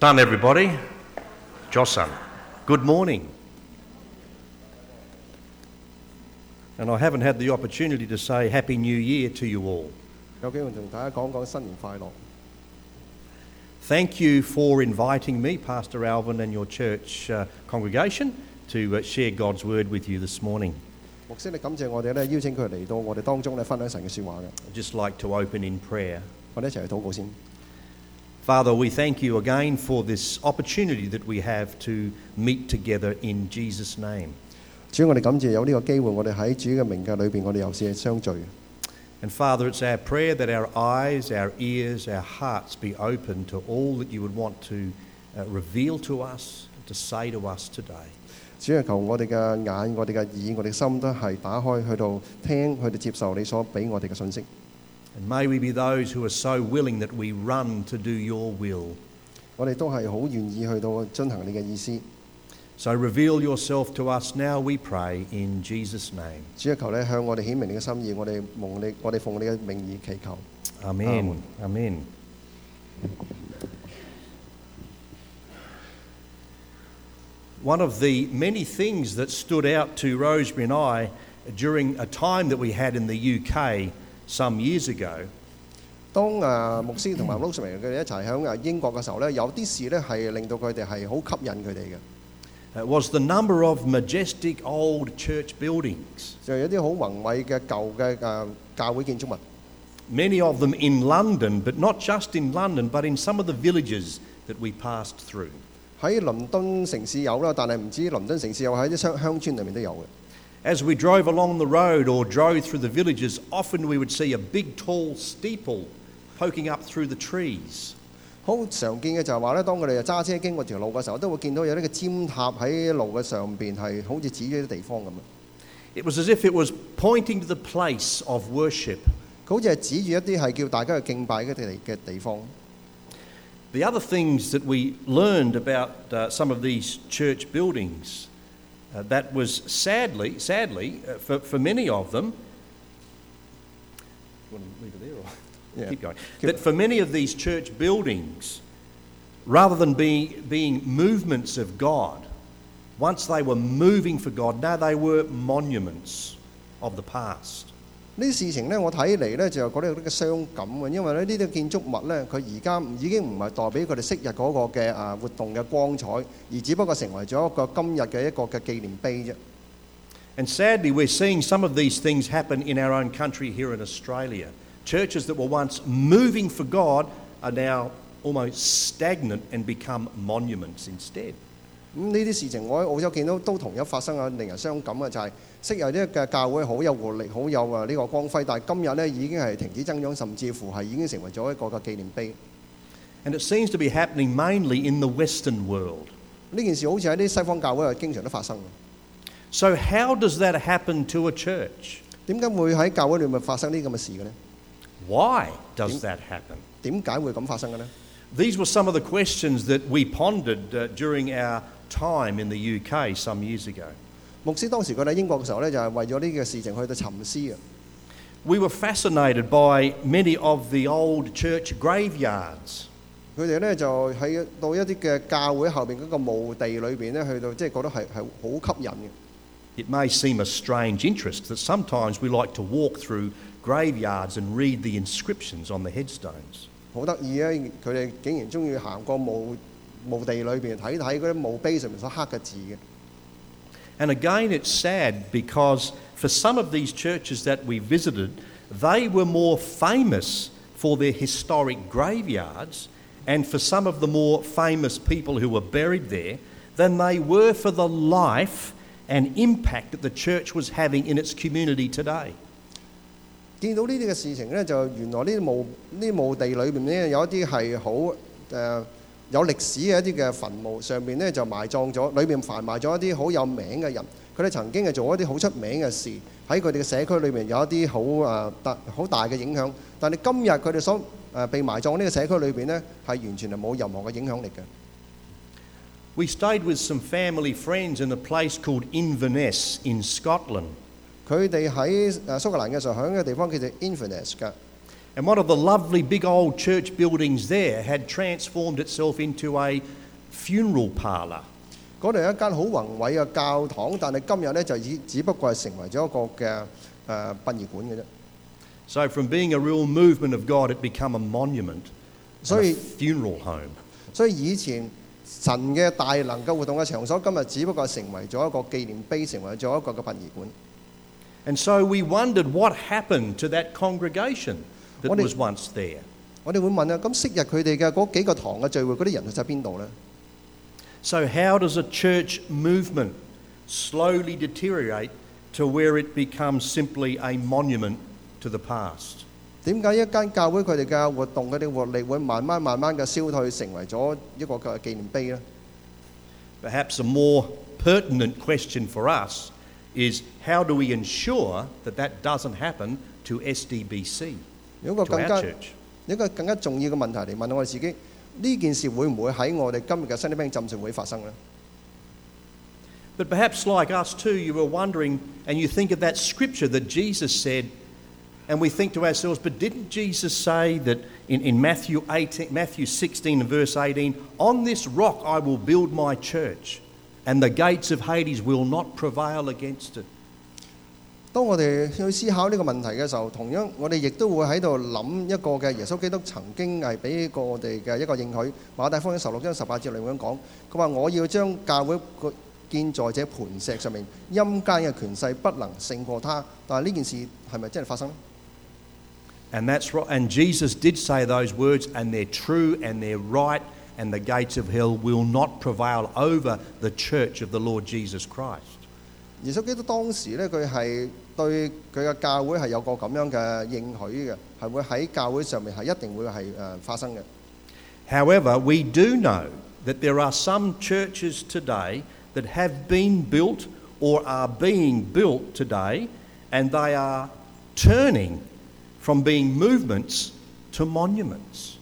Done, everybody. Josan, good morning. And I haven't had the opportunity to say Happy New Year to you all. 有机会同大家讲讲新年快乐。 Thank you for inviting me, Pastor Alvin, and your church uh, congregation to uh, share God's word with you this morning. 牧师，你感谢我哋咧，邀请佢嚟到我哋当中咧，分享神嘅说话嘅。 I'd just like to open in prayer. 我哋一齐去祷告先。 Father, we thank you again for this opportunity that we have to meet together in Jesus' name. 主，我哋感谢有呢个机会，我哋喺主嘅名嘅里边，我哋又试相聚。 And Father, it's our prayer that our eyes, our ears, our hearts be open to all that you would want to uh, reveal to us, to say to us today. 主系求我哋嘅眼、我哋嘅耳、我哋嘅心都系打开，去到听，去到接受你所俾我哋嘅信息。 And may we be those who are so willing that we run to do your will. 我哋都系好愿意去到遵行你嘅意思。 So reveal yourself to us now, we pray, in Jesus' name. 主系求你向我哋显明你嘅心意，我哋蒙你，我哋奉你嘅名义祈求。 Amen. Amen. One of the many things that stood out to Rosemary and I during a time that we had in the UK some years ago 當誒牧師同埋 Rosemary 佢哋一齊喺誒英國嘅時候咧，有啲事咧係令到佢哋係好吸引佢哋嘅， uh, was the number of majestic old church buildings, 就有啲好宏偉嘅舊嘅誒教會建築物。 many of them in London, but not just in London, but in some of the villages that we passed through. 喺倫敦城市有啦，但係唔止倫敦城市有，喺啲鄉鄉村裏面都有嘅。 As we drove along the road or drove through the villages, often we would see a big tall steeple poking up through the trees. 好常见嘅就系话咧，当佢哋揸车经过条路嘅时候，都会见到有呢个尖塔喺路嘅上边系好似指咗啲地方咁样。 It was as if it was pointing to the place of worship. 佢好似系指住一啲系叫大家去敬拜嘅地嘅地方。 The other things that we learned about uh, some of these church buildings, uh, that was sadly, sadly, uh, for, for many of them, you want to leave it there or Yeah. keep going? Keep that for many of these church buildings, rather than be, being movements of God, once they were moving for God, now they were monuments of the past. 呢啲事情呢，我睇嚟呢，就覺得有啲嘅傷感嘅，因為咧呢啲建築物呢，佢而家已經唔係代表佢哋昔日嗰個嘅啊活動嘅光彩，而只不過成為咗一個今日嘅一個嘅紀念碑啫。 And sadly, we're seeing some of these things happen in our own country here in Australia. Churches that were once moving for God are now almost stagnant and become monuments instead. 咁呢啲事情我喺澳洲見到都同樣發生啊，令人傷感嘅就係、 昔日呢嘅教会好有活力，好有啊呢个光辉，但系今日呢已经系停止增长，甚至乎系已经成为咗一个嘅纪念碑。 And it seems to be happening mainly in the Western world. 呢件事好似喺啲西方教会系经常都发生嘅。 So, how does that happen to a church? 点解会喺教会里面发生呢咁嘅事嘅呢？ Why does that happen? 点解会咁发生嘅呢？ These were some of the questions that we pondered uh, during our time in the UK some years ago. 牧師當時佢喺英國嘅時候呢，就係為咗呢個事情去到沉思嘅。 We were fascinated by many of the old church graveyards. 佢哋呢就喺到一啲嘅教會後邊嗰個墓地裏邊呢，去到即係覺得係係好吸引嘅。 It may seem a strange interest that sometimes we like to walk through graveyards and read the inscriptions on the headstones. 好得意啊！佢哋竟然中意行過墓墓地裏邊睇睇嗰啲墓碑上面所刻嘅字嘅。 And again, it's sad because for some of these churches that we visited, they were more famous for their historic graveyards and for some of the more famous people who were buried there than they were for the life and impact that the church was having in its community today. 见到呢啲嘅事情呢，就原来呢啲墓呢啲墓地里边呢，有一啲系好诶 有歷史嘅一啲嘅墳墓，上邊呢就埋葬咗，裏邊埋埋咗一啲好有名嘅人。佢哋曾經係做一啲好出名嘅事，喺佢哋嘅社區裏面有一啲好誒大好大嘅影響。但係今日佢哋所誒被埋葬呢個社區裏邊呢，係完全係冇任何嘅影響力嘅。 We stayed with some family friends in a place called Inverness in Scotland. 佢哋喺誒蘇格蘭嘅時候，喺一個地方叫做 Inverness 㗎。 And one of the lovely big old church buildings there had transformed itself into a funeral parlour. 嗰度有一间好宏伟嘅教堂，但系今日咧就只只不过系成为咗一个嘅诶、呃、殡仪馆嘅啫。 So, from being a real movement of God, it became a monument, and 所 a 以 funeral home. 所以以前神嘅大能嘅活动嘅场所，今日只不过系成为咗一个纪念碑，成为咗一个嘅殡仪馆。 And so we wondered what happened to that congregation that What was is- once there. 我哋会问啊，咁昔日佢哋嘅嗰几个堂嘅聚会，嗰啲人去晒边度呢？ So, how does a church movement slowly deteriorate to where it becomes simply a monument to the past? 点解一间教会佢哋嘅活动、佢哋活力会慢慢慢慢嘅消退，成为咗一个嘅纪念碑呢？ Perhaps a more pertinent question for us is how do we ensure that that doesn't happen to SDBC, 有一个 to 更 our 加 church? 一个更加重要嘅问题嚟问我哋自己：呢件事会唔会喺我哋今日嘅新啲兵浸信会发生呢？ But perhaps, like us too, you were wondering and you think of that scripture that Jesus said, and we think to ourselves, but didn't Jesus say that in, in Matthew, 18, Matthew 16 and verse 18, on this rock I will build my church, and the gates of Hades will not prevail against it? 當我哋去思考呢個問題嘅時候，同樣我哋亦都會喺度諗一個嘅耶穌基督曾經係俾過我哋嘅一個應許。馬太福音十六章十八節裏面講，佢話我要將教會個建在這磐石上面，陰間嘅權勢不能勝過他。但係呢件事係咪真係發生呢？ And that's right. And Jesus did say those words, and they're true and they're right, and the gates of hell will not prevail over the church of the Lord Jesus Christ. 耶穌基督當時咧，佢係 對佢嘅教會係有個咁樣嘅應許嘅，係會喺教會上面係一定會係誒發生嘅。 However, we do know that there are some churches today that have been built or are being built today, and they are turning from being movements to monuments.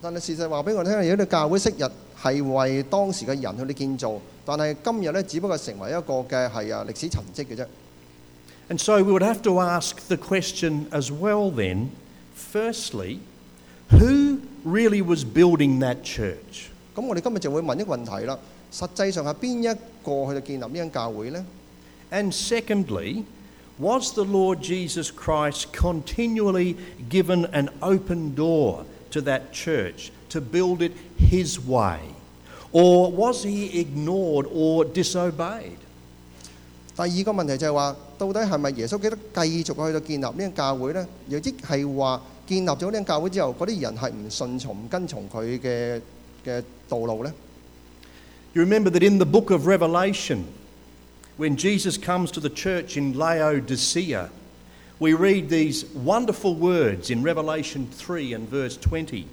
但係事實話俾我聽，有啲教會昔日係為當時嘅人去啲建造，但係今日咧，只不過成為一個嘅係啊歷史痕跡嘅啫。 And so we would have to ask the question as well then firstly, who really was building that church? 咁我哋今日就会问一个问题啦：实际上系边一个去到建立呢间教会呢？ And secondly, was the Lord Jesus Christ continually given an open door to that church to build it his way? Or was he ignored or disobeyed? 第二个问题就系话，到底系咪耶稣基督继续去到建立呢间教会呢？又即系话建立咗呢间教会之后，嗰啲人系唔顺从、唔跟从佢嘅嘅道路呢？ You remember that in the book of Revelation, when Jesus comes to the church in Laodicea, we read these wonderful words in Revelation 3 and verse 20.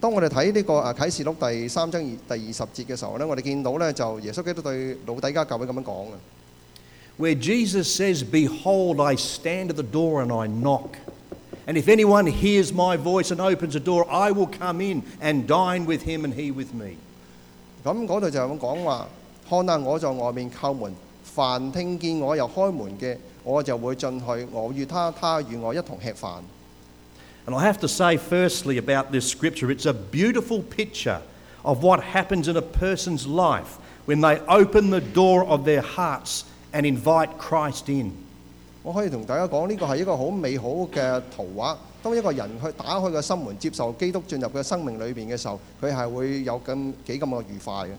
當我哋睇呢個誒啟示錄第三章二第二十節嘅時候呢，我哋見到呢，就耶穌基督對老底家教會咁樣講嘅。 where Jesus says, Behold, I stand at the door and I knock. And if anyone hears my voice and opens the door, I will come in and dine with him and he with me. 咁嗰度就咁講話，看下我在外面叩門，凡聽見我又開門嘅，我就會進去，我與他，他與我一同吃飯。 And I have to say, firstly, about this scripture, it's a beautiful picture of what happens in a person's life when they open the door of their hearts and invite Christ in. 我可以同大家讲，呢个系一个好美好嘅图画。当一个人去打开个心门，接受基督进入佢嘅生命里边嘅时候，佢系会有咁几咁嘅愉快嘅。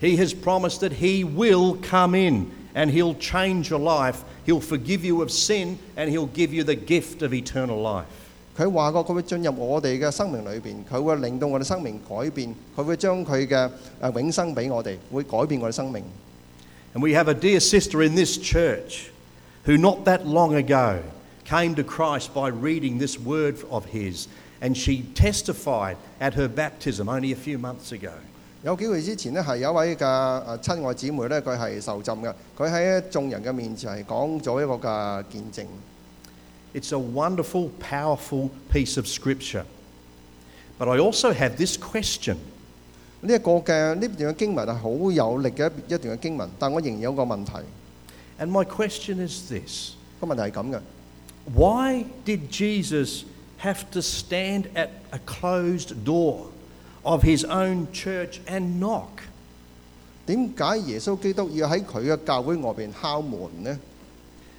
He has promised that He will come in and He'll change your life. He'll forgive you of sin and He'll give you the gift of eternal life. 佢話過佢會進入我哋嘅生命裏邊，佢會令到我哋生命改變，佢會將佢嘅誒永生俾我哋，會改變我哋生命。 And we have a dear sister in this church who, not that long ago, came to Christ by reading this word of His, and she testified at her baptism only a few months ago. 有幾個月之前呢，係有一位嘅誒親愛姊妹呢，佢係受浸嘅，佢喺眾人嘅面前係講咗一個嘅見證。 It's a wonderful, powerful piece of scripture. But I also have this question 呢一个嘅呢段嘅经文系好有力嘅一一段嘅经文，但我仍然有个问题。 and my question is this 个问题系咁嘅： Why did Jesus have to stand at a closed door of his own church and knock? 点解耶稣基督要喺佢嘅教会外边敲门呢？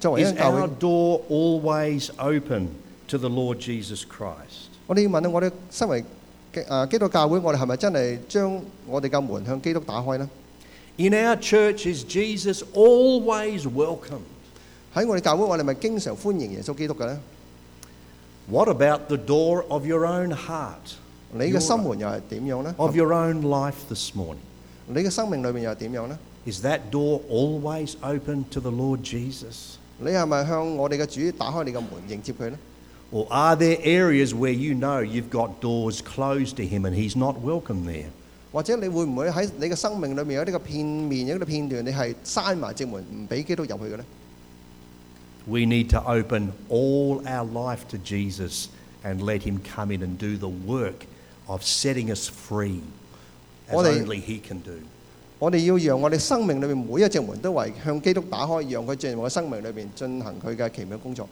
is 间教 our 会， door always open to the Lord Jesus Christ? 我哋要问啊，我哋身为嘅诶基督教会，我哋系咪真系将我哋嘅门向基督打开呢？ In our church, is Jesus always welcome? 喺我哋教会，我哋咪经常欢迎耶稣基督嘅呢？ What about the door of your own heart, 你嘅心门又系点样呢？ of your own life this morning? 你嘅生命里面又系点样呢？ Is that door always open to the Lord Jesus? 你系咪向我哋嘅主打开你嘅门迎接佢呢？ Or are there areas where you know you've got doors closed to Him and He's not welcome there? 或者你会唔会喺你嘅生命里面有呢个片面有呢个片段，你系闩埋正门唔俾基督入去嘅呢？ We need to open all our life to Jesus and let Him come in and do the work of setting us free as 我哋- only He can do. 我哋要讓我哋生命裏面每一隻門都為向基督打開，讓佢進入我嘅生命裏邊進行佢嘅奇妙工作。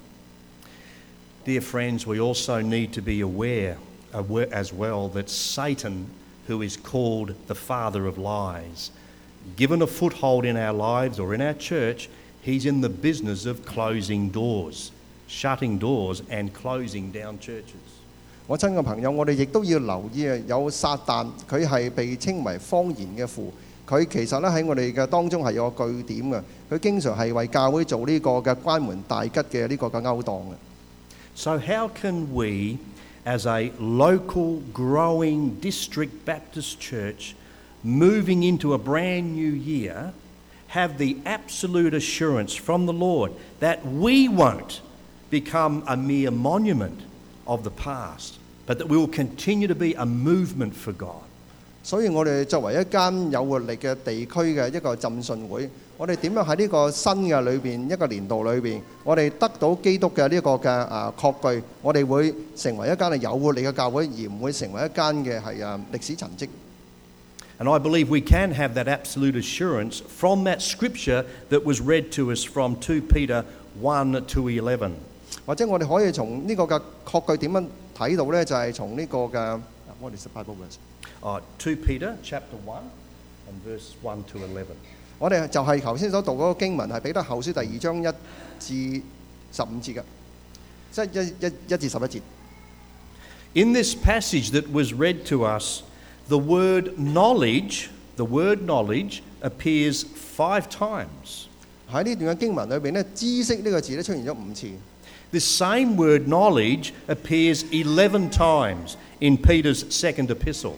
Dear friends, we also need to be aware, aware as well that Satan, who is called the father of lies, given a foothold in our lives or in our church, he's in the business of closing doors, shutting doors, and closing down churches. 我親嘅朋友，我哋亦都要留意啊！有撒旦，佢係被稱為謊言嘅父， 佢其实咧喺我哋嘅当中系有个据点嘅，佢经常系为教会做呢个嘅关门大吉嘅呢个嘅勾当嘅。 So, how can we, as a local, growing district Baptist church, moving into a brand new year, have the absolute assurance from the Lord that we won't become a mere monument of the past, but that we will continue to be a movement for God? 所以我哋作為一間有活力嘅地區嘅一個浸信會，我哋點樣喺呢個新嘅裏邊一個年度裏邊，我哋得到基督嘅呢個嘅啊確據，我哋會成為一間係有活力嘅教會，而唔會成為一間嘅係啊歷史陳跡。 And I believe we can have that absolute assurance from that scripture that was read to us from 2 Peter 1 to 11. 或者我哋可以從呢個嘅確據點樣睇到呢？就係、從呢個嘅 What is the Bible verse？ Uh, 2 Peter chapter 1 and verse 1 to 11. 我哋就系头先所读嗰个经文系彼得后书第二章一至十五节嘅，即系一一一至十一节。 In this passage that was read to us, the word knowledge, the word knowledge appears five times. 喺呢段嘅经文里边呢，知识呢个字咧出现咗五次。 This same word knowledge appears 11 times in Peter's second epistle.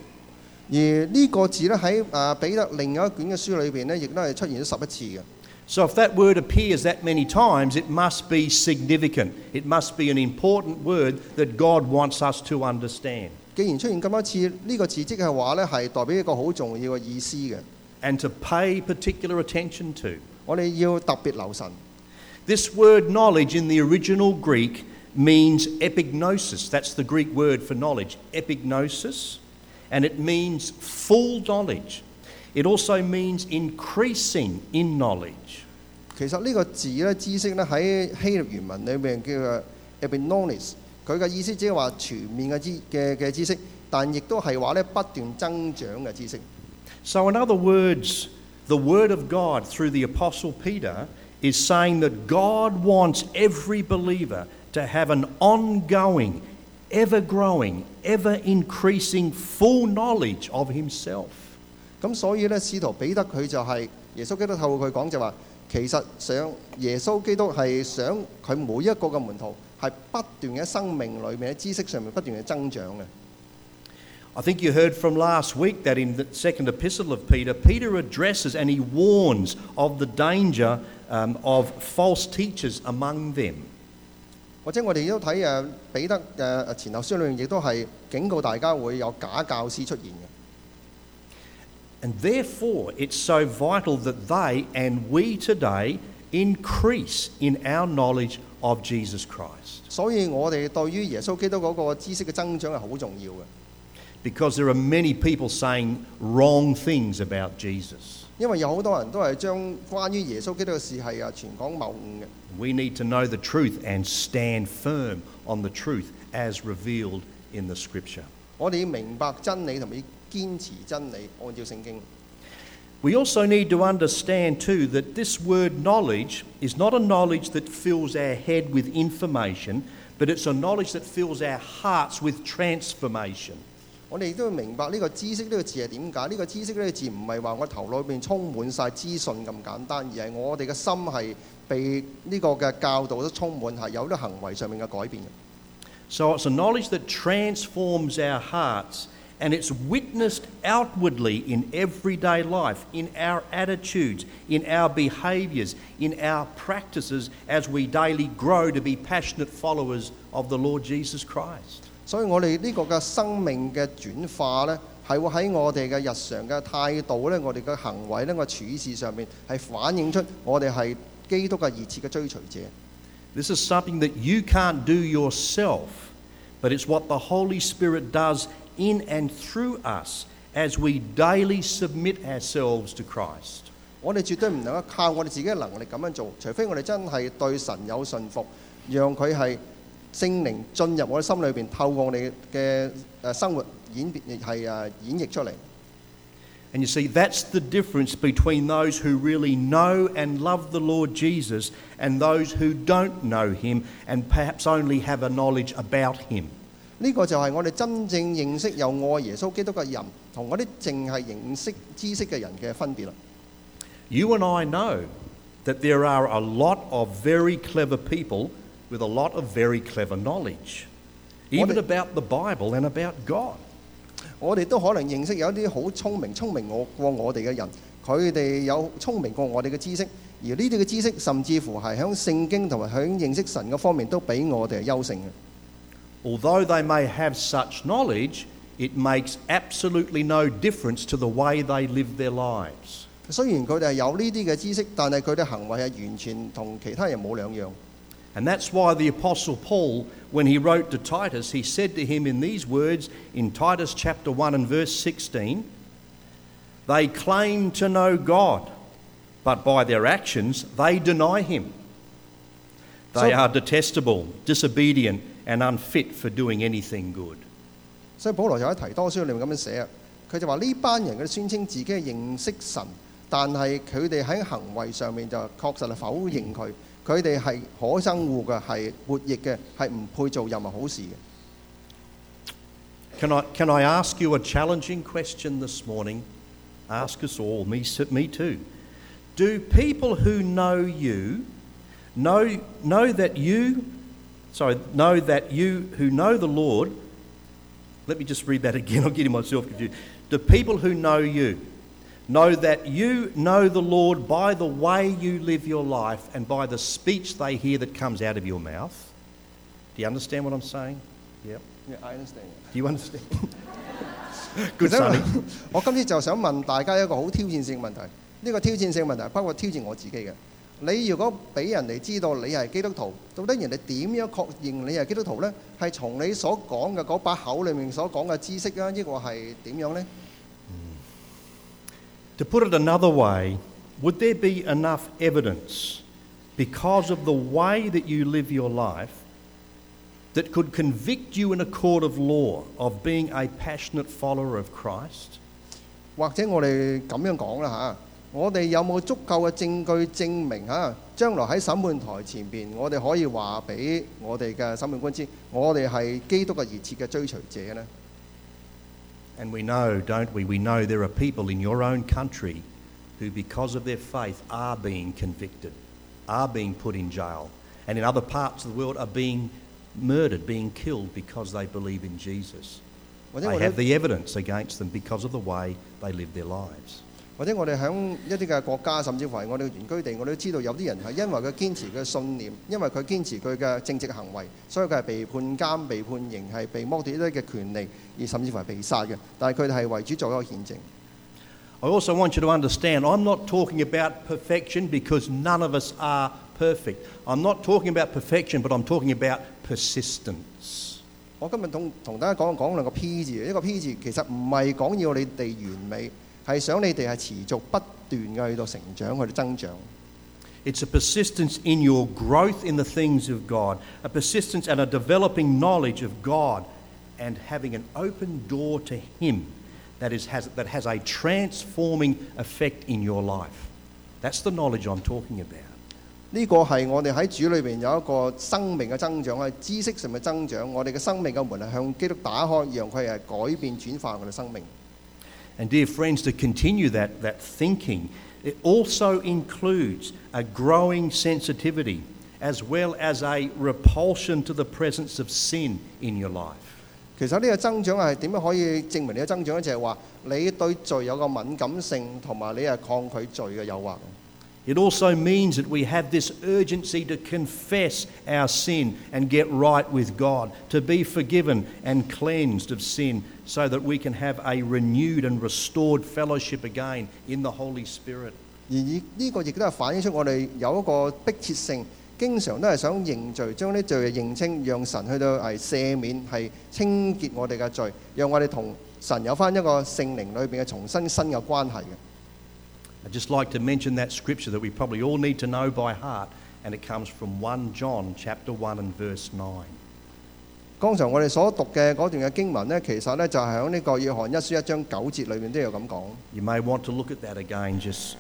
而呢个字咧喺诶彼得另外一卷嘅书里边呢，亦都系出现咗十一次嘅。 So if that word appears that many times, it must be significant. It must be an important word that God wants us to understand 既然出现咁多次，呢、个字即系话呢系代表一个好重要嘅意思嘅， and to pay particular attention to. 我哋要特别留神。 This word knowledge in the original Greek means epignosis. That's the Greek word for knowledge, epignosis. And it means full knowledge. It also means increasing in knowledge. 其实呢个字咧，知识咧喺希腊原文里面叫做 epinonis，佢嘅意思即系话全面嘅知嘅嘅知识，但亦都系话咧不断增长嘅知识。 So, in other words, the Word of God through the Apostle Peter is saying that God wants every believer to have an ongoing, ever growing, ever increasing full knowledge of Himself. 咁所以咧，使徒彼得佢就系、耶稣基督透过佢讲就话，其实想耶稣基督系想佢每一个嘅门徒系不断嘅生命里面喺知识上面不断嘅增长嘅。 I think you heard from last week that in the second epistle of Peter, Peter addresses and he warns of the danger um, of false teachers among them. 或者我哋都睇誒彼得嘅誒前後書裏面，亦都係警告大家會有假教師出現嘅。 And therefore, it's so vital that they and we today increase in our knowledge of Jesus Christ. 所以我哋對於耶穌基督嗰個知識嘅增長係好重要嘅， Because there are many people saying wrong things about Jesus. 因為有好多人都係將關於耶穌基督嘅事係啊傳講謬誤嘅。 We need to know the truth and stand firm on the truth as revealed in the Scripture. 我哋要明白真理同埋要坚持真理，按照圣经。 We also need to understand, too, that this word knowledge is not a knowledge that fills our head with information, but it's a knowledge that fills our hearts with transformation. 我哋亦都要明白呢个知识呢个字系点解？呢、个知识呢个字唔系话我头脑里边充满晒资讯咁简单，而系我哋嘅心系被呢个嘅教导都充满，系有啲行为上面嘅改变嘅。 So it's a knowledge that transforms our hearts and it's witnessed outwardly in everyday life, in our attitudes, in our behaviours, in our practices as we daily grow to be passionate followers of the Lord Jesus Christ. 所以我哋呢個嘅生命嘅轉化呢，係會喺我哋嘅日常嘅態度呢，我哋嘅行為呢，個處事上面係反映出我哋係基督嘅熱切嘅追隨者。 This is something that you can't do yourself, but it's what the Holy Spirit does in and through us as we daily submit ourselves to Christ. 我哋絕對唔能夠靠我哋自己嘅能力咁樣做，除非我哋真係對神有信服，讓佢係 圣灵进入我哋心里边，透过我哋嘅诶生活演变系诶演绎出嚟。 And you see, that's the difference between those who really know and love the Lord Jesus and those who don't know him and perhaps only have a knowledge about him. 呢个就系我哋真正认识又爱耶稣基督嘅人，同嗰啲净系认识知识嘅人嘅分别啦。 You and I know that there are a lot of very clever people with a lot of very clever knowledge, even What- about the Bible and about God. 我哋都可能认识有一啲好聪明、聪明我过我哋嘅人，佢哋有聪明过我哋嘅知识，而呢啲嘅知识甚至乎系响圣经同埋响认识神嘅方面都比我哋系优胜嘅。 Although they may have such knowledge, it makes absolutely no difference to the way they live their lives. 虽然佢哋系有呢啲嘅知识，但系佢哋行为系完全同其他人冇两样。 And that's why the Apostle Paul, when he wrote to Titus, he said to him in these words in Titus chapter 1 and verse 16 They claim to know God, but by their actions they deny him. They So- are detestable, disobedient, and unfit for doing anything good. 所以保罗就喺提多书里面咁样写啊，佢就话呢班人佢哋宣称自己系认识神，但系佢哋喺行为上面就确实系否认佢， 佢哋系可憎恶嘅，系悖逆嘅，系唔配做任何好事嘅。 Can I, can I ask you a challenging question this morning? Ask us all, me, me too. Do people who know you know, know that you, sorry, know that you who know the Lord, let me just read that again, I'm getting myself confused. Do people who know you know that you know the Lord by the way you live your life and by the speech they hear that comes out of your mouth? Do you understand what I'm saying? Yep. I understand. Do you understand? 其 Good 实 Sonny. 我今次就想问大家一个好挑战性嘅问题，呢、个挑战性嘅问题包括挑战我自己嘅。你如果俾人哋知道你系基督徒，到底人哋点样确认你系基督徒呢？系从你所讲嘅嗰把口里面所讲嘅知识啊，抑或系点样呢？ To put it another way, would there be enough evidence because of the way that you live your life that could convict you in a court of law of being a passionate follower of Christ? 或者我哋咁样讲啦吓，我哋有冇足够嘅证据证明吓，将来喺审判台前边，我哋可以话俾我哋嘅审判官知，我哋系基督嘅热切嘅追随者呢？ and we know, don't we? We know there are people in your own country who, because of their faith, are being convicted, are being put in jail, and in other parts of the world are being murdered, being killed because they believe in Jesus. Well, they, they have the evidence against them because of the way they live their lives. 或者我哋喺一啲嘅國家，甚至乎係我哋嘅原居地，我哋都知道有啲人係因為佢堅持佢嘅信念，因為佢堅持佢嘅正直行為，所以佢係被判監、被判刑，係被剝奪一啲嘅權利，而甚至乎係被殺嘅。但係佢哋係為主做一個見證。 I also want you to understand I'm not talking about perfection because none of us are perfect. I'm not talking about perfection, but I'm talking about persistence. 我今日同同大家講講兩個 P 字，一個 P 字其實唔係講要你哋完美， 係想你哋係持續不斷嘅去到成長，去到增長。 It's a persistence in your growth in the things of God, a persistence and a developing knowledge of God, and having an open door to Him that, is, has, that has a transforming effect in your life. That's the knowledge I'm talking about. 呢個係我哋喺主裏邊有一個生命嘅增長，係知識上嘅增長。我哋嘅生命嘅門係向基督打開，讓佢係改變轉化我哋生命。 And, dear friends, to continue that, that thinking, it also includes a growing sensitivity as well as a repulsion to the presence of sin in your life. 其实呢个增长系点样可以证明你嘅增长咧？就系话你对罪有个敏感性，同埋你系抗拒罪嘅诱惑。 It also means that we have this urgency to confess our sin and get right with God, to be forgiven and cleansed of sin, so that we can have a renewed and restored fellowship again in the Holy Spirit. 而呢呢个亦都系反映出我哋有一个迫切性，经常都系想认罪，将啲罪认清，让神去到系赦免，系清洁我哋嘅罪，让我哋同神有翻一个圣灵里边嘅重新新嘅关系嘅。 I'd just like to mention that scripture that we probably all need to know by heart, and it comes from 1 John chapter 1 and verse 9. 刚才我哋所读嘅嗰段嘅经文呢，其实呢就系喺呢个约翰一书一章九节里面都有咁讲。 You may want to look at that again just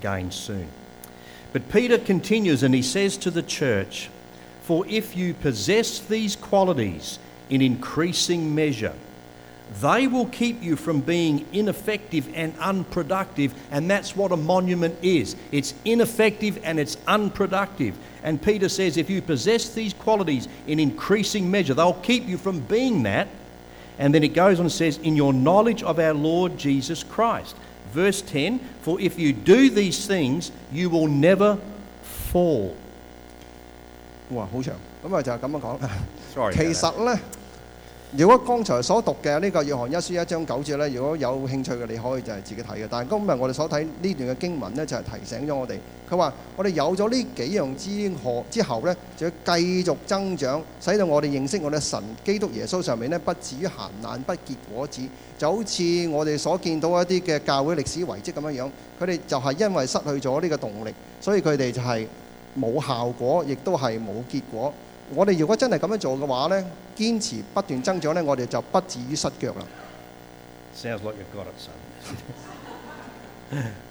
again soon. But Peter continues and he says to the church, For if you possess these qualities in increasing measure, they will keep you from being ineffective and unproductive, and that's what a monument is. It's ineffective and it's unproductive. And Peter says, if you possess these qualities in increasing measure, they'll keep you from being that. And then it goes on and says, in your knowledge of our Lord Jesus Christ. Verse 10 For if you do these things, you will never fall. 哇，好长，咁啊就系咁样讲。 Sorry. 其 about that. 实呢， 如果剛才所讀嘅呢個約翰一書一章九節呢，如果有興趣嘅，你可以就係自己睇嘅。但係今日我哋所睇呢段嘅經文呢，就係、提醒咗我哋，佢話我哋有咗呢幾樣之後之後呢，就要繼續增長，使到我哋認識我哋神基督耶穌上面呢，不至於閒懶不結果子。就好似我哋所見到一啲嘅教會歷史遺跡咁樣樣，佢哋就係因為失去咗呢個動力，所以佢哋就係冇效果，亦都係冇結果。 我哋如果真系咁样做嘅话呢，坚持不断增长呢，我哋就不至于失脚啦。 Sounds like you've got it, son.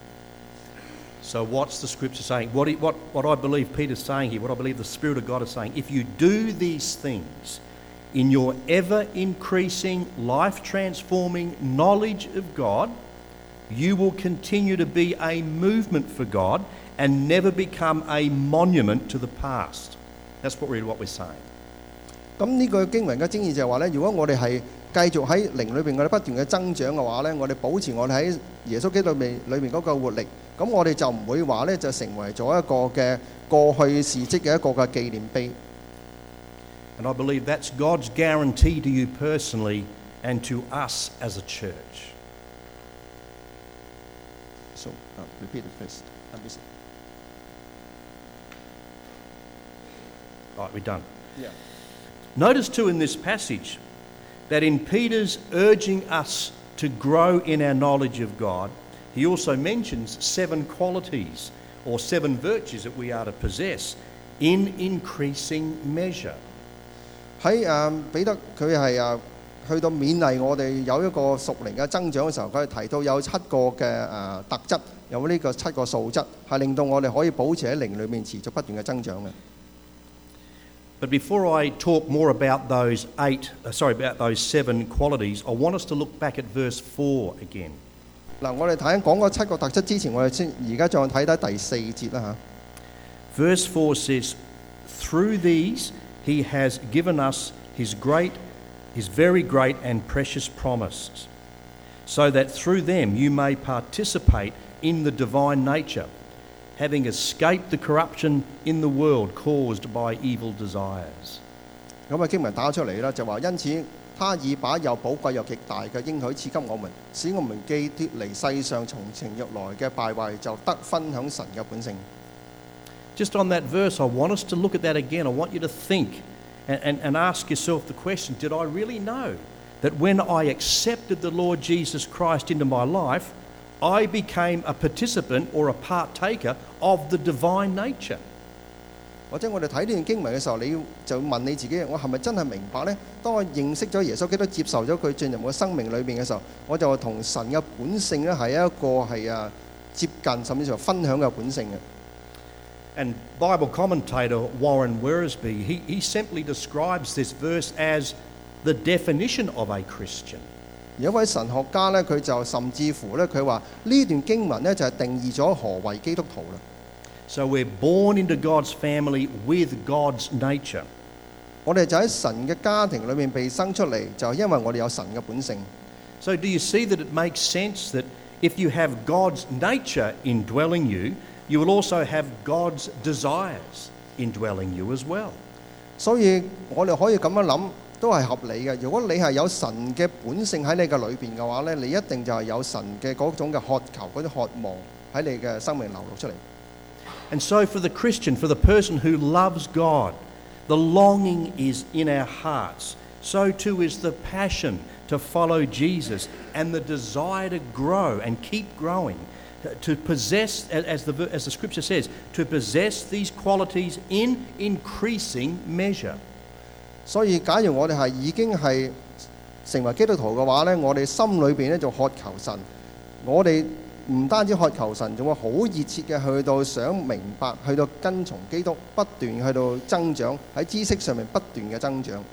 so, what's the scripture saying? What, it- what, what I believe Peter's saying here, what I believe the Spirit of God is saying, if you do these things in your ever increasing, life transforming knowledge of God, you will continue to be a movement for God and never become a monument to the past. That's what, really what we're saying. 咁呢个经文嘅精义就系话呢，如果我哋系继续喺灵里边，我哋不断嘅增长嘅话呢，我哋保持我哋喺耶稣基督里面里面嗰个活力，咁我哋就唔会话呢，就成为咗一个嘅过去事迹嘅一个嘅纪念碑。 And I believe that's God's guarantee to you personally and to us as a church. So, uh, repeat it first. Right, we're done. Yeah. Notice too in this passage that in Peter's urging us to grow in our knowledge of God, he also mentions seven qualities or seven virtues that we are to possess in increasing measure. 喺诶彼得佢系诶去到勉励我哋有一个属灵嘅增长嘅时候，佢系提到有七个嘅诶、特质，有呢个七个素质，系令到我哋可以保持喺灵里面持续不断嘅增长嘅。 But before I talk more about those eight, uh, sorry, about those seven qualities, I want us to look back at verse 4 again. 嗱，我哋睇紧讲嗰七个特质之前，我哋先而家再睇睇第四节啦 Verse 4 says, Through these he has given us his great, his very great and precious promises, so that through them you may participate in the divine nature, having escaped the corruption in the world caused by evil desires. 咁啊经文打出嚟啦，就话因此他已把又宝贵又极大嘅应许赐给我们，使我们既脱离世上从情欲来嘅败坏，就得分享神嘅本性。 Just on that verse, I want us to look at that again. I want you to think and, and, and ask yourself the question Did I really know that when I accepted the Lord Jesus Christ into my life, I became a participant or a partaker of the divine nature? 或者我哋睇呢段经文嘅时候，你要就问你自己：我系咪真系明白呢？当我认识咗耶稣基督，接受咗佢进入我嘅生命里边嘅时候，我就同神嘅本性咧系一个系啊接近，甚至乎分享嘅本性嘅。 And Bible commentator Warren Worsby, he, he simply describes this verse as the definition of a Christian. 而一位神学家呢，佢就甚至乎呢，佢话呢段经文呢，就系定义咗何为基督徒啦。 So we're born into God's family with God's nature. 我哋就喺神嘅家庭里面被生出嚟，就系因为我哋有神嘅本性。 So do you see that it makes sense that if you have God's nature indwelling you, you will also have God's desires indwelling you as well? 所以我哋可以咁样谂， 都系合理嘅。如果你系有神嘅本性喺你嘅里边嘅话呢，你一定就系有神嘅嗰种嘅渴求、嗰种渴望喺你嘅生命流露出嚟。 And so for the Christian, for the person who loves God, the longing is in our hearts. So too is the passion to follow Jesus and the desire to grow and keep growing, to possess, as the, as the scripture says, to possess these qualities in increasing measure. 所以假如我哋係已經係成為基督徒嘅話呢，我哋心裏邊咧就渴求神，我哋唔單止渴求神，仲會好熱切嘅去到想明白，去到跟從基督，不斷去到增長喺知識上面不斷嘅增長。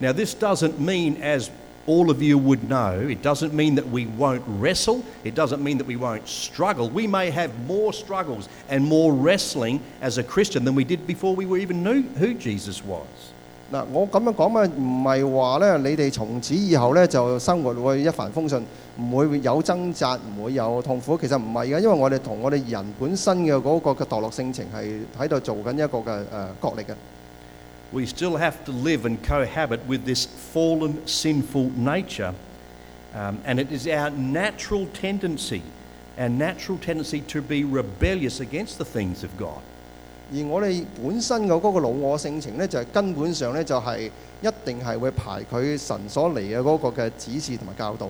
Now, this doesn't mean, as all of you would know, it doesn't mean that we won't wrestle, it doesn't mean that we won't struggle. We may have more struggles and more wrestling as a Christian than we did before we were even knew who Jesus was. 嗱，我咁樣講啊，唔係話咧，你哋從此以後咧就生活會一帆風順，唔會有掙扎，唔會有痛苦。其實唔係嘅，因為我哋同我哋人本身嘅嗰個嘅墮落性情係喺度做緊一個嘅誒角力嘅。 We still have to live and cohabit with this fallen, sinful nature. Um, and it is our natural tendency, our natural tendency to be rebellious against the things of God. 而我哋本身嘅嗰個老我性情咧，就係、根本上咧就係、一定係會排佢神所嚟嘅嗰個嘅指示同埋教導。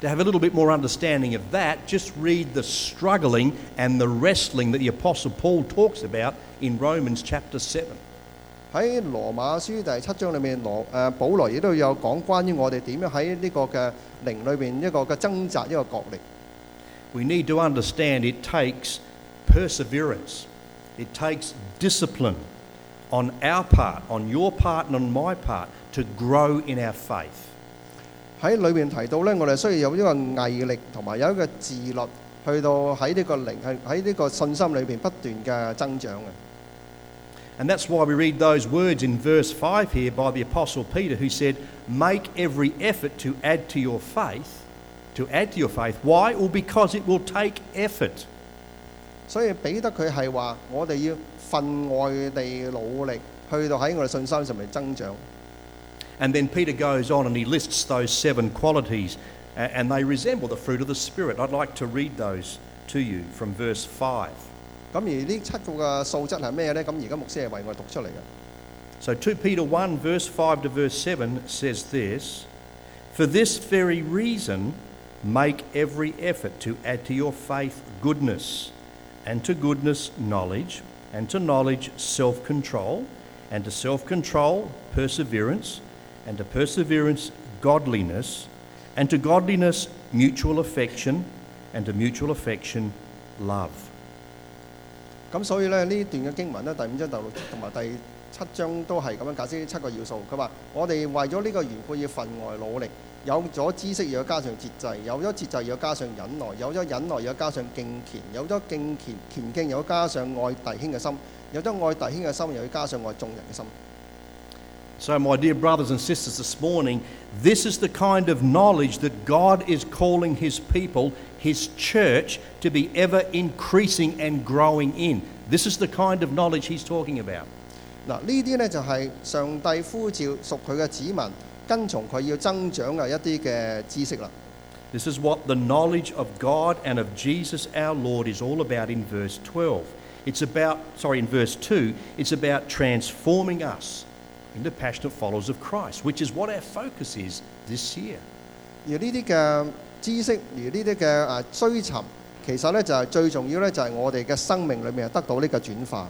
To have a little bit more understanding of that, just read the struggling and the wrestling that the Apostle Paul talks about in Romans chapter 7. 喺羅馬書第七章裏面，羅誒、呃保羅亦都有講關於我哋點樣喺呢個嘅靈裏邊一個嘅掙扎一個角力。 We need to understand it takes perseverance, it takes discipline on our part, on your part, and on my part to grow in our faith. 喺里面提到咧，我哋需要有呢个毅力同埋有一个自律，去到喺呢个灵系喺呢个信心里边不断嘅增长嘅。 And that's why we read those words in verse 5 here by the Apostle Peter, who said, Make every effort to add to your faith. To add to your faith. Why? Well, because it will take effort. 所以彼得佢系话：我哋要分外地努力，去到喺我哋信心上面增长。 And then Peter goes on and he lists those seven qualities, a- and they resemble the fruit of the Spirit. I'd like to read those to you from verse 5. 咁而呢七个嘅素质系咩呢？咁而家牧师系为我哋读出嚟嘅。 So 2 Peter 1, verse 5 to verse 7 says this For this very reason, make every effort to add to your faith goodness, and to goodness, knowledge, and to knowledge, self control, and to self control, perseverance, and to perseverance, godliness, and to godliness, mutual affection, and to mutual affection, love. 咁所以咧呢段嘅经文咧，第五章、第六同埋第七章都系咁样解释呢七个要素。佢话：我哋为咗呢个缘故要分外努力， 有咗知識要加上節制，有咗節制要加上忍耐，有咗忍耐要加上敬虔，有咗敬虔虔敬又要加上愛弟兄嘅心，有咗愛弟兄嘅心又要加上愛眾人嘅心。 So, my dear brothers and sisters, this morning, this is the kind of knowledge that God is calling His people, His church, to be ever increasing and growing in. This is the kind of knowledge He's talking about. 嗱，呢啲呢就係上帝呼召屬佢嘅子民 跟从佢要增长嘅一啲嘅知识啦。 This is what the knowledge of God and of Jesus our Lord is all about in verse 12. It's about, sorry, in verse 2, it's about transforming us into passionate followers of Christ, which is what our focus is this year. 而呢啲嘅知识，而呢啲嘅诶追寻，其实呢就系、最重要呢，就系我哋嘅生命里面系得到呢个转化。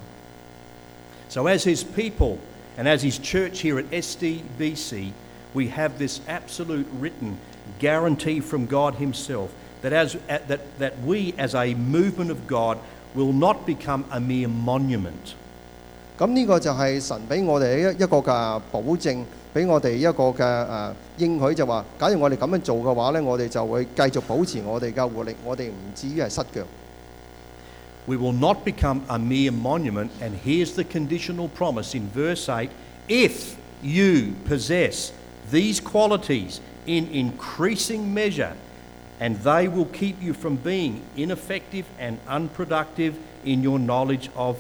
So, as His people and as His church here at SDBC, we have this absolute written guarantee from God Himself that, as, that, that we, as a movement of God, will not become a mere monument. 咁呢个就系神俾我哋一一个嘅保证，俾我哋一个嘅诶、呃、应许，就话假如我哋咁样做嘅话呢，我哋就会继续保持我哋嘅活力，我哋唔至于系失脚。 We will not become a mere monument. And here's the conditional promise in verse 8 if you possess these qualities in increasing measure, and they will keep you from being ineffective and unproductive in your knowledge of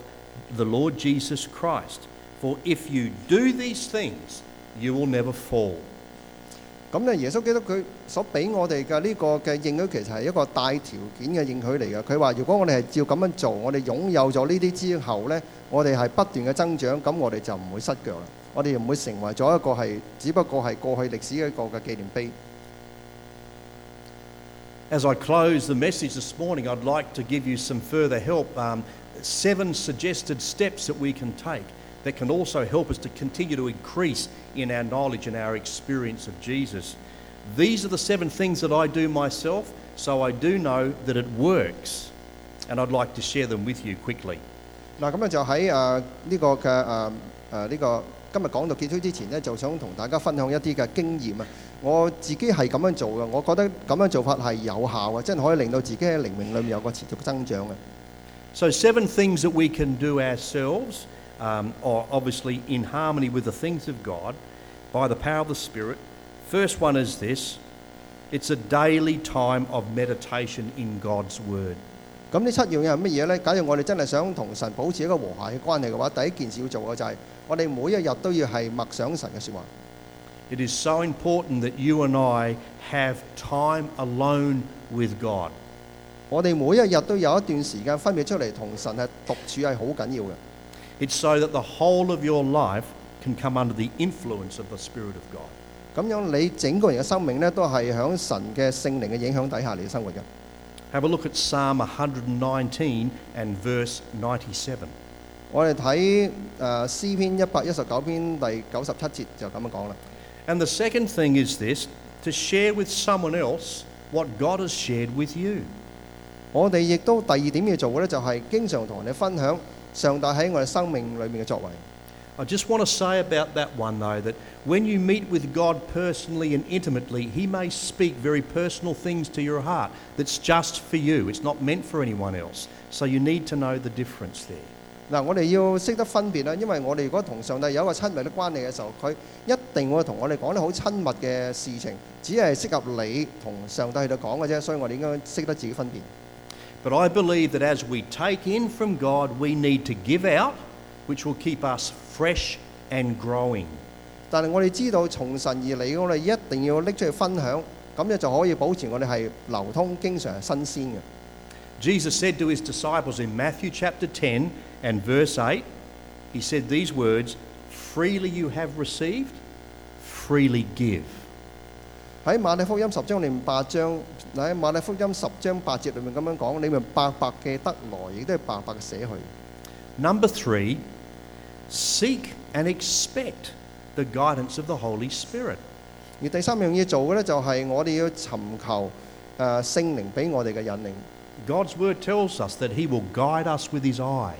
the Lord Jesus Christ. For if you do these things, you will never fall. 咁咧，耶稣基督佢所俾我哋嘅呢个嘅应许，其实系一个带条件嘅应许嚟嘅。佢话：如果我哋系照咁样做，我哋拥有咗呢啲之后呢，我哋系不断嘅增长，咁我哋就唔会失脚啦。 我哋唔会成为咗一个系，只不过系过去历史嘅一个嘅纪念碑。 As I close the message this morning, I'd like to give you some further help. Um, seven suggested steps that we can take that can also help us to continue to increase in our knowledge and our experience of Jesus. These are the seven things that I do myself, so I do know that it works, and I'd like to share them with you quickly. 嗱，咁咧就喺诶呢个嘅诶诶呢个 今日講到結束之前呢，就想同大家分享一啲嘅經驗啊。我自己係咁樣做嘅，我覺得咁樣做法係有效嘅，真係可以令到自己喺靈命裏面有個持續增長嘅。 So, seven things that we can do ourselves um, are obviously in harmony with the things of God by the power of the Spirit. First one is this it's a daily time of meditation in God's Word. 咁呢七樣嘢係乜嘢呢？假如我哋真係想同神保持一個和諧嘅關係嘅話，第一件事要做嘅就係、我哋每一日都要係默想神嘅説話。 It is so important that you and I have time alone with God. 我哋每一日都有一段時間分別出嚟同神係獨處係好緊要嘅。 It's so that the whole of your life can come under the influence of the Spirit of God. 咁樣你整個人嘅生命呢，都係響神嘅聖靈嘅影響底下嚟生活嘅。 Have a look at Psalm 119 and verse 97. 我哋睇诶诗篇一百一十九篇第九十七节就咁样讲啦。 And the second thing is this to share with someone else what God has shared with you. 我哋亦都第二点要做嘅呢，就系经常同人哋分享上帝喺我哋生命里面嘅作为。 I just want to say about that one, though, that when you meet with God personally and intimately, He may speak very personal things to your heart that's just for you. It's not meant for anyone else. So you need to know the difference there. 嗱，我哋要识得分别啦，因为我哋如果同上帝有一个亲密嘅关系嘅时候，佢一定会同我哋讲啲好亲密嘅事情，只系适合你同上帝去到讲嘅啫，所以我哋应该识得自己分辨。 But I believe that as we take in from God, we need to give out, which will keep us fresh and growing. 但系我哋知道从神而嚟，我哋一定要拎出去分享，咁样就可以保持我哋系流通，经常系新鲜嘅。 Jesus said to his disciples in Matthew chapter 10 and verse 8, he said these words Freely you have received, freely give. 喺马太福音十章里面八章，喺马太福音十章八节里面咁样讲，你们白白嘅得来，亦都系白白嘅舍去。 Number three, seek and expect the guidance of the Holy Spirit. 而第三样嘢做嘅呢，就系我哋要寻求诶、呃、圣灵俾我哋嘅引领。 God's word tells us that He will guide us with His eye.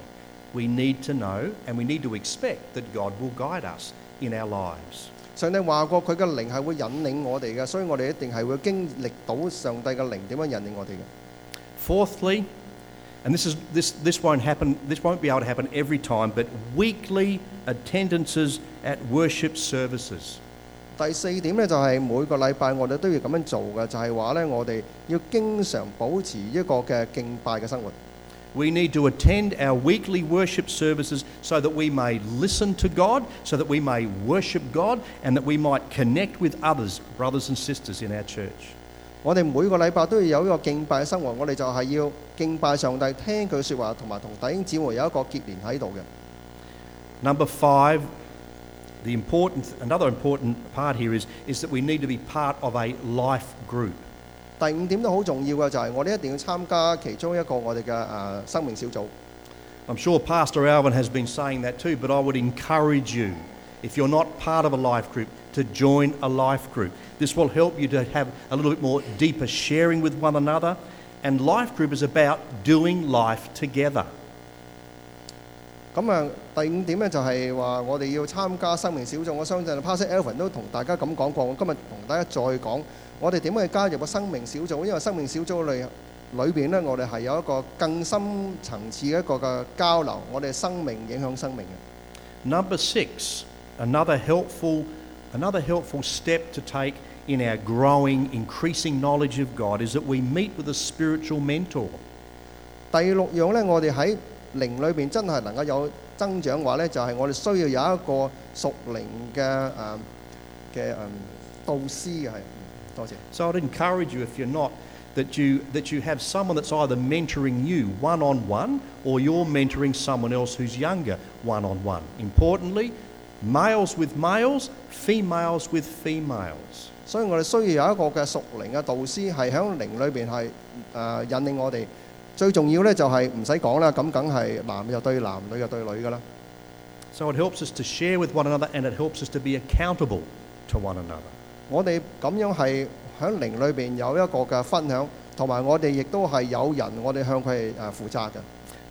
We need to know and we need to expect that God will guide us in our lives. 上帝话过佢嘅灵系会引领我哋嘅，所以我哋一定系会经历到上帝嘅灵点样引领我哋嘅。 Fourthly, And this, is, this, this, won't happen, this won't be able to happen every time, but weekly attendances at worship services. 第四点咧就系、每个礼拜我哋都要咁样做嘅，就系话咧我哋要经常保持一个嘅敬拜嘅生活。 We need to attend our weekly worship services so that we may listen to God, so that we may worship God, and that we might connect with others, brothers and sisters in our church. 我哋每个礼拜都要有一个敬拜嘅生活，我哋就系要敬拜上帝，听佢说话，同埋同弟兄姊妹有一个结连喺度嘅。 Number five, the important, another important part here is, is that we need to be part of a life group. 第五点都好重要嘅，就系我哋一定要参加其中一个我哋嘅诶生命小组。 I'm sure Pastor Alvin has been saying that too, but I would encourage you, if you're not part of a life group, to join a life group. This will help you to have a little bit more deeper sharing with one another. And life group is about doing life together. 咁啊，第五点咧就系话我哋要参加生命小组。我相信 Pastor Alvin 都同大家咁讲过，我今日同大家再讲，我哋点样去加入个生命小组？因为生命小组里里边咧，我哋系有一个更深层次嘅一个嘅交流，我哋生命影响生命嘅。 Number six, another helpful, another helpful step to take in our growing, increasing knowledge of God is that we meet with a spiritual mentor. 第六样咧，我哋喺灵里边真系能够有增长嘅话咧，就系、我哋需要有一个属灵嘅诶嘅诶导师嘅系。多谢。 So I'd encourage you, if you're not, that you, that you have someone that's either mentoring you one on one or you're mentoring someone else who's younger one on one. Importantly, males with males, females with females. 所以我哋需要有一個嘅屬靈嘅導師，係喺靈裏邊係誒引領我哋。最重要咧就係唔使講啦，咁梗係男就對男，女就對女噶啦。 So it helps us to share with one another and it helps us to be accountable to one another. 我哋咁樣係喺靈裏邊有一個嘅分享，同埋我哋亦都係有人，我哋向佢係誒負責嘅。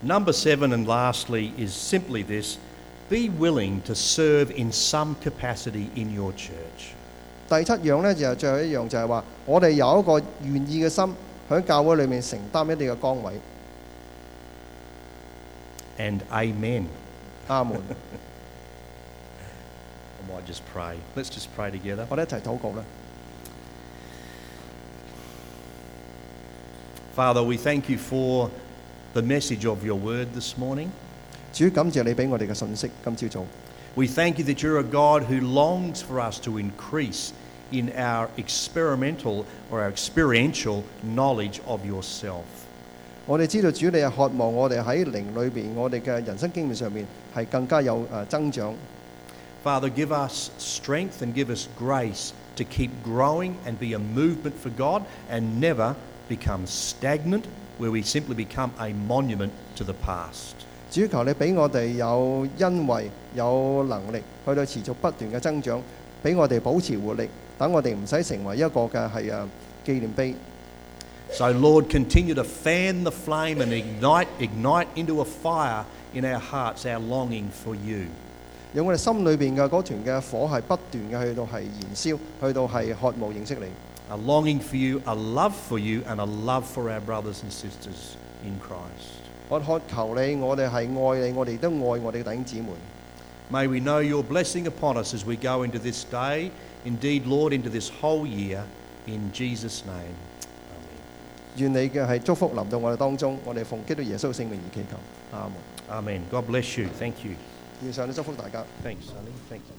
Number seven, and lastly, is simply this be willing to serve in some capacity in your church. 第七样咧就系最后一样，就系话我哋有一个愿意嘅心喺教会里面承担一啲嘅岗位。 And amen. 阿门。 I might just pray. Let's just pray together. 我哋一齐祷告啦。 Father, we thank you for the message of your word this morning. 主感谢你俾我哋嘅信息，今朝早。 We thank you that you're a God who longs for us to increase in our experimental or our experiential knowledge of yourself. 我哋知道主你系渴望我哋喺灵里边，我哋嘅人生经验上面系更加有诶增长。 Father, give us strength and give us grace to keep growing and be a movement for God and never become stagnant where we simply become a monument to the past. 主求你俾我哋有恩惠、有能力去到持續不斷嘅增長，俾我哋保持活力，等我哋唔使成為一個嘅係誒紀念碑。 So, Lord, continue to fan the flame and ignite, ignite into a fire in our hearts our longing for you. 讓我哋心裏邊嘅嗰團嘅火係不斷嘅去到係燃燒，去到係渴慕認識你。 A longing for you, a love for you, and a love for our brothers and sisters in Christ. 我渴求你，我哋系爱你，我哋亦都爱我哋嘅弟兄姊妹。 May we know your blessing upon us as we go into this day, indeed, Lord, into this whole year, in Jesus' name. Amen. 愿你嘅系祝福临到我哋当中，我哋奉基督耶稣嘅圣名而祈求。阿门。 Amen. God bless you. Thank you. 愿上帝祝福大家。 Thanks, Sonny. Thanks.